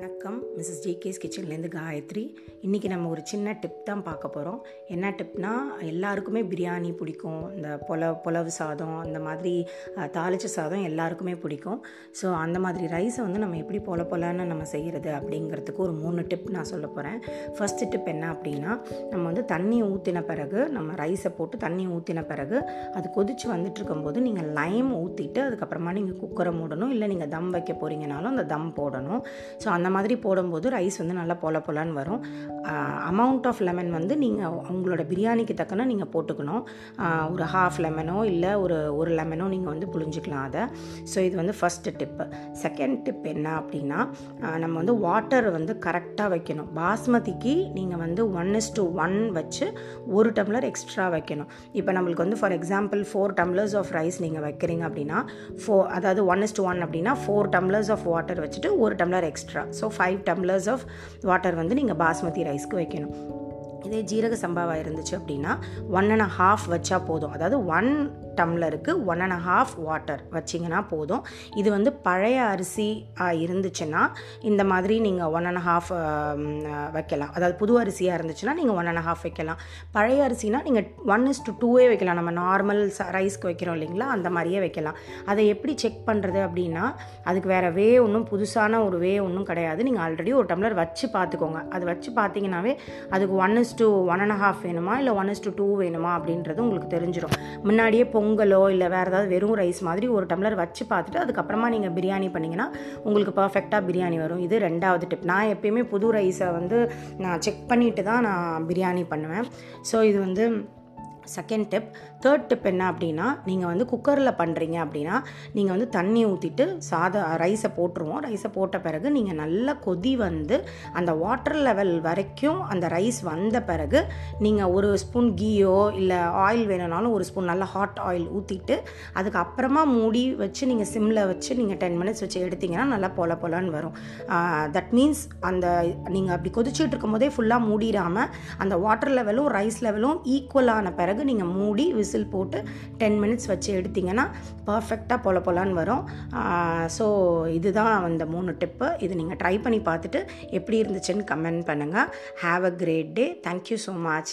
வணக்கம். Mrs JK's கிச்சன்லேருந்து காயத்ரி. இன்றைக்கி நம்ம ஒரு சின்ன டிப் தான் பார்க்க போகிறோம் என்ன டிப்னா எல்லாருக்குமே பிரியாணி பிடிக்கும். இந்த பொல புலவு சாதம் அந்த மாதிரி தாளிச்ச சாதம் எல்லாருக்குமே பிடிக்கும். ஸோ அந்த மாதிரி ரைஸை வந்து நம்ம எப்படி பொல பொலன்னு நம்ம செய்கிறது அப்படிங்கிறதுக்கு ஒரு மூணு டிப் நான் சொல்ல போகிறேன் ஃபஸ்ட்டு டிப் என்ன அப்படின்னா நம்ம வந்து தண்ணி ஊற்றின பிறகு நம்ம ரைஸை போட்டு தண்ணி ஊற்றின பிறகு அது கொதிச்சு வந்துட்டு இருக்கும்போது நீங்கள் லைம் ஊற்றிட்டு அதுக்கப்புறமா நீங்கள் குக்கரை மூடணும். இல்லை நீங்கள் தம் வைக்க போகிறீங்கனாலும் அந்த தம் போடணும். ஸோ அந்த மாதிரி போடும்போது ரைஸ் வந்து நல்லா பொல பொலன்னு வரும். அமௌண்ட் ஆஃப் லெமன் வந்து நீங்கள் உங்களோட பிரியாணிக்கு தக்கன நீங்கள் போட்டுக்கணும். ஒரு ஹாஃப் லெமனோ இல்லை ஒரு ஒரு லெமனோ நீங்கள் வந்து புழிஞ்சிக்கலாம் அதை. ஸோ இது வந்து ஃபஸ்ட்டு டிப்பு செகண்ட் டிப் என்ன அப்படின்னா நம்ம வந்து வாட்டர் வந்து கரெக்டாக வைக்கணும். பாஸ்மதிக்கு நீங்கள் வந்து ஒன் இஸ் டு ஒன் வச்சு ஒரு டம்ளர் எக்ஸ்ட்ரா வைக்கணும். இப்போ நம்மளுக்கு வந்து for example four tumblers of rice நீங்கள் வைக்கிறீங்க அப்படின்னா ஃபோ அதாவது ஒன் இஸ் டு ஒன் அப்படின்னா ஃபோர் டம்ளர்ஸ் ஆஃப் வாட்டர் வச்சுட்டு ஒரு tumbler extra so five tumblers of water வந்து நீங்கள் பாஸ்மதி ரைஸ்க்கு வைக்கணும். இதே ஜீரக சம்பாவாக இருந்துச்சு அப்படின்னா ஒன் அண்ட் ஹாஃப் வச்சா போதும். அதாவது ஒன் டம்ளருக்கு ஒன் அண்ட் ஹாஃப் வாட்டர் வச்சிங்கன்னா போதும். இது வந்து பழைய அரிசி இருந்துச்சுன்னா இந்த மாதிரி நீங்கள் ஒன் அண்ட் ஹாஃப் வைக்கலாம். அதாவது புது அரிசியாக இருந்துச்சுன்னா நீங்கள் ஒன் அண்ட் ஹாஃப் வைக்கலாம். பழைய அரிசினா நீங்கள் ஒன் இஸ் டு டூவே வைக்கலாம். நம்ம நார்மல் ரைஸ்க்கு வைக்கிறோம் இல்லைங்களா? அந்த மாதிரியே வைக்கலாம். அதை எப்படி செக் பண்ணுறது அப்படின்னா அதுக்கு வேறு வே ஒன்றும் புதுசான ஒரு வே ஒன்றும் கிடையாது. நீங்கள் ஆல்ரெடி ஒரு டம்ளர் வச்சு பார்த்துக்கோங்க. அது வச்சு பார்த்தீங்கன்னாவே அதுக்கு one is to one and half வேணுமா? இல்லை ஒன் இஸ் டு டூ வேணுமா? அப்படின்றது உங்களுக்கு தெரிஞ்சிடும் முன்னாடியே பொங்கலோ இல்லை வேறு ஏதாவது வெறும் ரைஸ் மாதிரி ஒரு டம்ளர் வச்சு பார்த்துட்டு அதுக்கப்புறமா நீங்கள் பிரியாணி பண்ணிங்கன்னா உங்களுக்கு பர்ஃபெக்டாக பிரியாணி வரும். இது ரெண்டாவது டிப் நான் எப்பயுமே புது ரைஸை வந்து நான் செக் பண்ணிட்டு தான் நான் பிரியாணி பண்ணுவேன். ஸோ இது வந்து செகண்ட் டிப் தேர்ட் டிப் என்ன அப்படின்னா நீங்கள் வந்து குக்கரில் பண்ணுறீங்க அப்படின்னா நீங்கள் வந்து தண்ணி ஊற்றிட்டு சாதம் ரைஸை போட்டுருவோம். ரைஸை போட்ட பிறகு நீங்கள் நல்லா கொதி வந்து அந்த வாட்டர் லெவல் வரைக்கும் அந்த ரைஸ் வந்த பிறகு நீங்கள் ஒரு ஸ்பூன் கீயோ இல்லை ஆயில் வேணும்னாலும் ஒரு ஸ்பூன் நல்லா ஹாட் ஆயில் ஊற்றிட்டு அதுக்கப்புறமா மூடி வச்சு நீங்கள் சிம்மில் வச்சு நீங்கள் டென் மினிட்ஸ் வச்சு எடுத்தீங்கன்னா நல்லா பொல பொலன்னு வரும். தட் மீன்ஸ் அந்த நீங்கள் அப்படி கொதிச்சுட்டு இருக்கும் போதே ஃபுல்லாக மூடிடாமல் அந்த வாட்டர் லெவலும் ரைஸ் லெவலும் ஈக்குவலான பிறகு நீங்கள் மூடி விசில் போட்டு டென் மினிட்ஸ் வச்சு எடுத்திங்கன்னா பர்ஃபெக்டாக பொல பொலான்னு வரும். ஸோ இதுதான் அந்த மூணு டிப்பு இது நீங்கள் ட்ரை பண்ணி பார்த்துட்டு எப்படி இருந்துச்சுன்னு கமெண்ட் பண்ணுங்கள் have a great day thank you so much